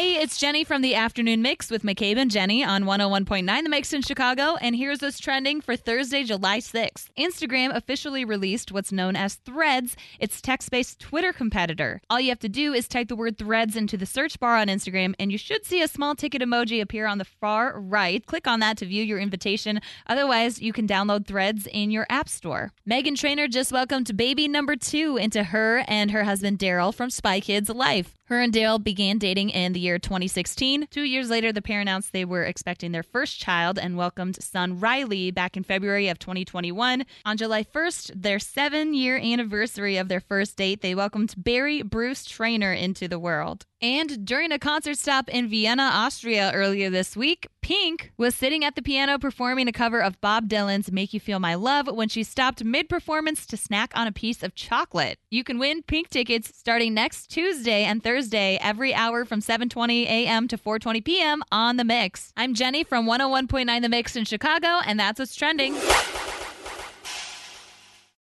Hey, it's Jenny from the Afternoon Mix with McCabe and Jenny on 101.9 The Mix in Chicago. And here's what's trending for Thursday, July 6th. Instagram officially released what's known as Threads, its text based Twitter competitor. All you have to do is type the word Threads into the search bar on Instagram, and you should see a small ticket emoji appear on the far right. Click on that to view your invitation. Otherwise, you can download Threads in your App Store. Meghan Trainor just welcomed baby number two into her and her husband Daryl from Spy Kids life. Her and Daryl began dating in the year 2016. Two years later, the pair announced they were expecting their first child and welcomed son Riley back in February of 2021. On July 1st, their seven year anniversary of their first date, they welcomed Barry Bruce Trainor into the world. And during a concert stop in Vienna, Austria earlier this week, Pink was sitting at the piano performing a cover of Bob Dylan's Make You Feel My Love when she stopped mid performance to snack on a piece of chocolate. You can win Pink tickets starting next Tuesday and Thursday every hour from 7:20 a.m. to 4:20 p.m. on The Mix. I'm Jenny from 101.9 The Mix in Chicago and that's what's trending.